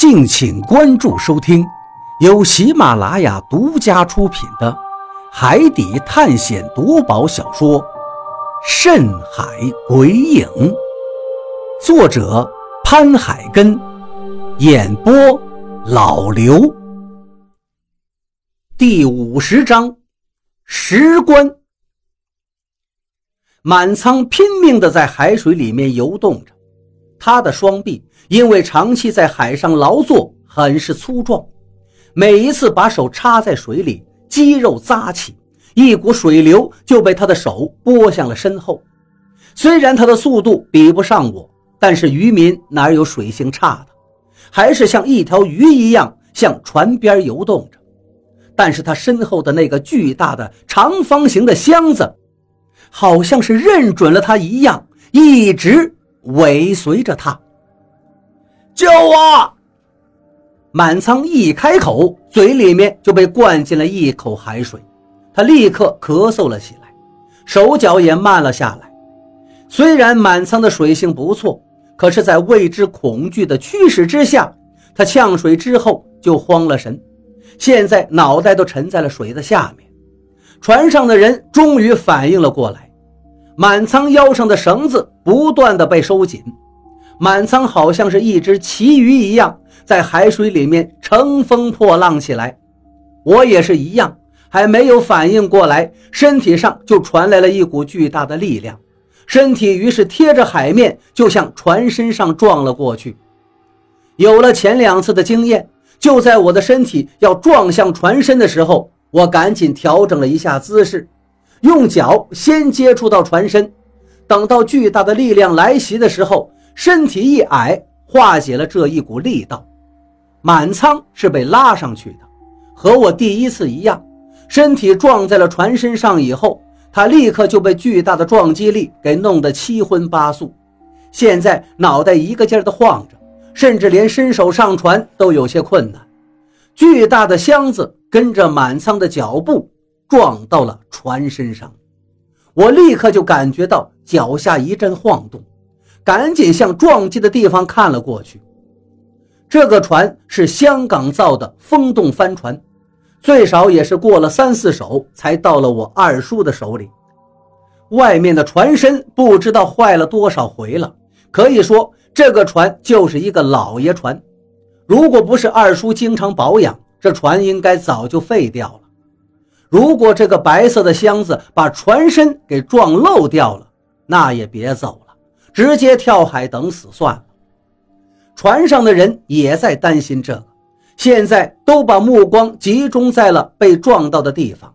敬请关注收听，由喜马拉雅独家出品的《海底探险夺宝小说》《深海鬼影》，作者潘海根，演播老刘。第五十章，石棺。满仓拼命的在海水里面游动着，他的双臂。因为长期在海上劳作，很是粗壮，每一次把手插在水里，肌肉扎起，一股水流就被他的手拨向了身后。虽然他的速度比不上我，但是渔民哪有水性差的，还是像一条鱼一样向船边游动着。但是他身后的那个巨大的长方形的箱子，好像是认准了他一样，一直尾随着他。救我！满仓一开口，嘴里面就被灌进了一口海水，他立刻咳嗽了起来，手脚也慢了下来。虽然满仓的水性不错，可是，在未知恐惧的驱使之下，他呛水之后就慌了神，现在脑袋都沉在了水的下面。船上的人终于反应了过来，满仓腰上的绳子不断的被收紧。满仓好像是一只旗鱼一样，在海水里面乘风破浪起来。我也是一样，还没有反应过来，身体上就传来了一股巨大的力量，身体于是贴着海面，就向船身上撞了过去。有了前两次的经验，就在我的身体要撞向船身的时候，我赶紧调整了一下姿势，用脚先接触到船身，等到巨大的力量来袭的时候。身体一矮，化解了这一股力道。满仓是被拉上去的，和我第一次一样，身体撞在了船身上以后，他立刻就被巨大的撞击力给弄得七荤八素，现在脑袋一个劲儿的晃着，甚至连伸手上船都有些困难。巨大的箱子跟着满仓的脚步撞到了船身上，我立刻就感觉到脚下一阵晃动。赶紧向撞击的地方看了过去。这个船是香港造的风洞帆船，最少也是过了三四手才到了我二叔的手里。外面的船身不知道坏了多少回了，可以说这个船就是一个老爷船。如果不是二叔经常保养，这船应该早就废掉了。如果这个白色的箱子把船身给撞漏掉了，那也别走了。直接跳海等死算了。船上的人也在担心这个，现在都把目光集中在了被撞到的地方。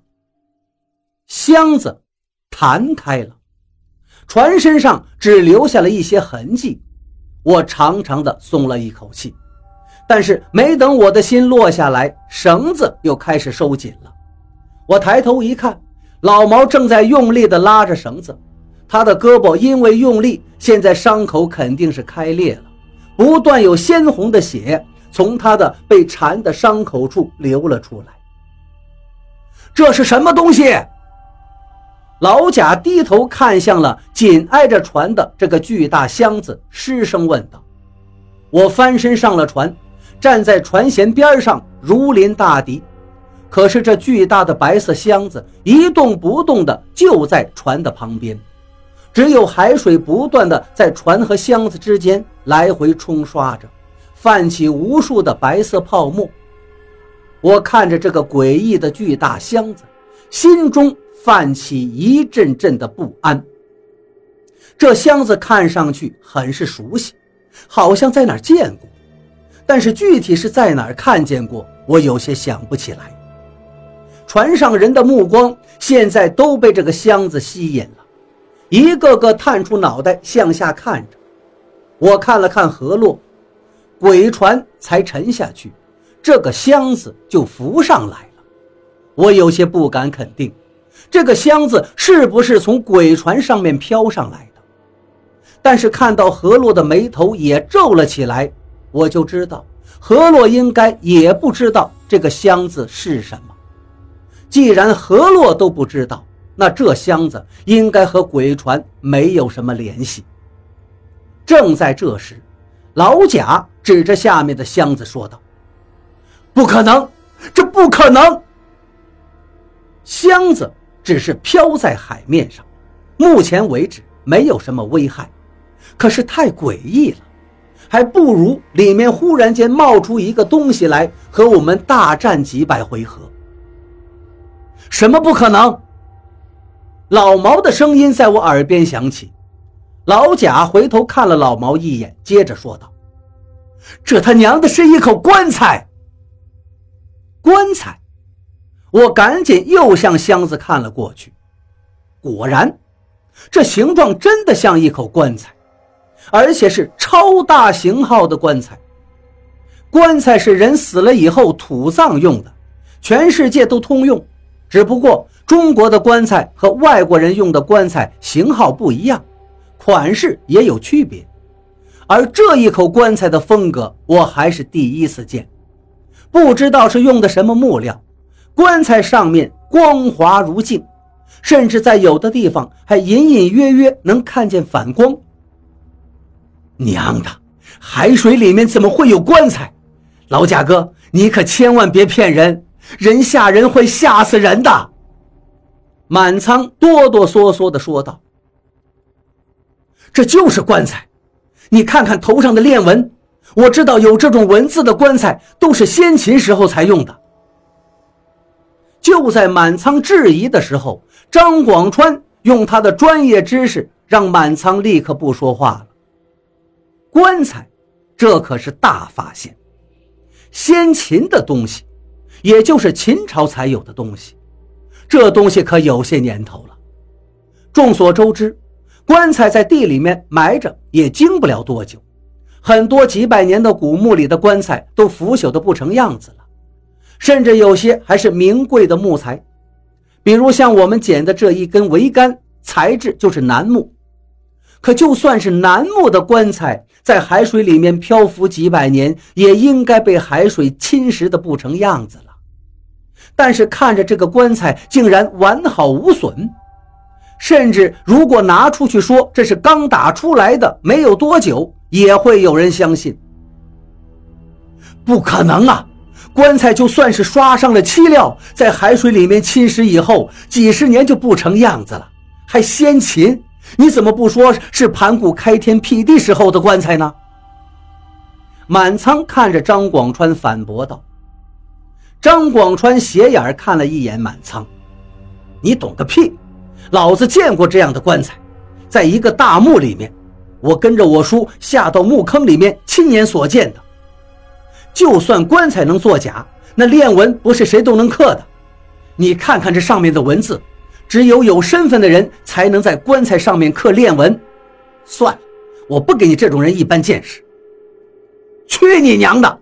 箱子弹开了，船身上只留下了一些痕迹。我长长的松了一口气，但是没等我的心落下来，绳子又开始收紧了。我抬头一看，老毛正在用力的拉着绳子。他的胳膊因为用力，现在伤口肯定是开裂了，不断有鲜红的血从他的被缠的伤口处流了出来。这是什么东西？老贾低头看向了紧挨着船的这个巨大箱子，失声问道：“我翻身上了船，站在船舷边上，如临大敌。可是这巨大的白色箱子一动不动的就在船的旁边。”只有海水不断的在船和箱子之间来回冲刷着，泛起无数的白色泡沫。我看着这个诡异的巨大箱子，心中泛起一阵阵的不安。这箱子看上去很是熟悉，好像在哪儿见过，但是具体是在哪儿看见过，我有些想不起来。船上人的目光现在都被这个箱子吸引了。一个个探出脑袋向下看着，我看了看河洛，鬼船才沉下去，这个箱子就浮上来了。我有些不敢肯定，这个箱子是不是从鬼船上面飘上来的？但是看到河洛的眉头也皱了起来，我就知道河洛应该也不知道这个箱子是什么。既然河洛都不知道。那这箱子应该和鬼船没有什么联系。正在这时，老贾指着下面的箱子说道：“不可能，这不可能！箱子只是飘在海面上，目前为止没有什么危害，可是太诡异了，还不如里面忽然间冒出一个东西来和我们大战几百回合。什么不可能？”老毛的声音在我耳边响起，老贾回头看了老毛一眼，接着说道：“这他娘的是一口棺材！”棺材，我赶紧又向箱子看了过去，果然，这形状真的像一口棺材，而且是超大型号的棺材。棺材是人死了以后土葬用的，全世界都通用，只不过。中国的棺材和外国人用的棺材型号不一样，款式也有区别，而这一口棺材的风格我还是第一次见，不知道是用的什么木料，棺材上面光滑如镜，甚至在有的地方还隐隐约约能看见反光。娘的，海水里面怎么会有棺材？老贾哥，你可千万别骗人，人吓人会吓死人的。满仓哆哆嗦嗦地说道：“这就是棺材，你看看头上的链纹。我知道有这种文字的棺材都是先秦时候才用的。”就在满仓质疑的时候，张广川用他的专业知识让满仓立刻不说话了。棺材，这可是大发现，先秦的东西，也就是秦朝才有的东西。这东西可有些年头了。众所周知，棺材在地里面埋着也经不了多久，很多几百年的古墓里的棺材都腐朽的不成样子了，甚至有些还是名贵的木材，比如像我们捡的这一根桅杆，材质就是楠木。可就算是楠木的棺材，在海水里面漂浮几百年，也应该被海水侵蚀的不成样子了。但是看着这个棺材竟然完好无损，甚至如果拿出去说这是刚打出来的，没有多久，也会有人相信。不可能啊！棺材就算是刷上了漆料，在海水里面侵蚀以后，几十年就不成样子了，还先秦？你怎么不说是盘古开天辟地时候的棺材呢？满仓看着张广川反驳道。张广川斜眼看了一眼满仓，你懂个屁！老子见过这样的棺材，在一个大墓里面，我跟着我叔下到墓坑里面亲眼所见的。就算棺材能作假，那链纹不是谁都能刻的。你看看这上面的文字，只有有身份的人才能在棺材上面刻练纹。算了，我不给你这种人一般见识。去你娘的！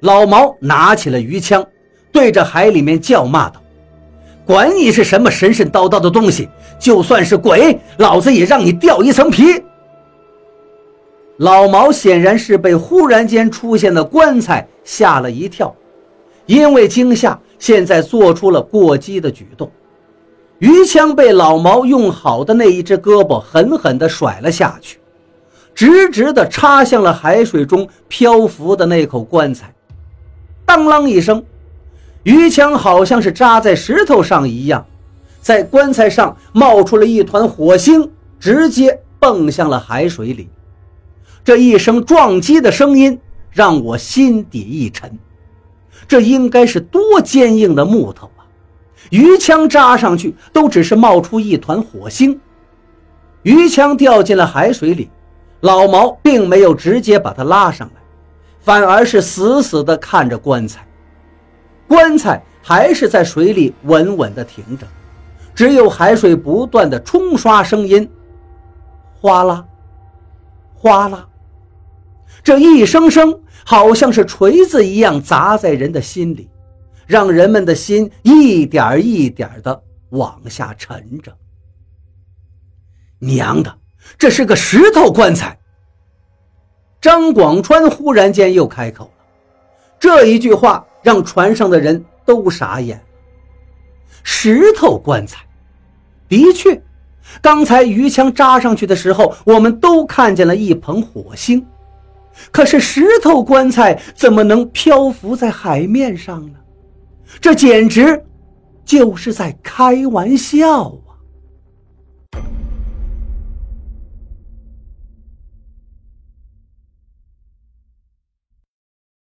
老毛拿起了鱼枪，对着海里面叫骂道：“管你是什么神神叨叨的东西，就算是鬼，老子也让你掉一层皮！”老毛显然是被忽然间出现的棺材吓了一跳，因为惊吓，现在做出了过激的举动。鱼枪被老毛用好的那一只胳膊狠狠地甩了下去，直直地插向了海水中漂浮的那口棺材。当啷一声，鱼枪好像是扎在石头上一样，在棺材上冒出了一团火星，直接蹦向了海水里。这一声撞击的声音让我心底一沉，这应该是多坚硬的木头啊！鱼枪扎上去都只是冒出一团火星，鱼枪掉进了海水里，老毛并没有直接把它拉上来。反而是死死地看着棺材，棺材还是在水里稳稳地停着，只有海水不断的冲刷声音，哗啦，哗啦，这一声声好像是锤子一样砸在人的心里，让人们的心一点一点的往下沉着。娘的，这是个石头棺材！张广川忽然间又开口了，这一句话让船上的人都傻眼。石头棺材，的确，刚才鱼枪扎上去的时候，我们都看见了一捧火星，可是石头棺材怎么能漂浮在海面上呢？这简直就是在开玩笑！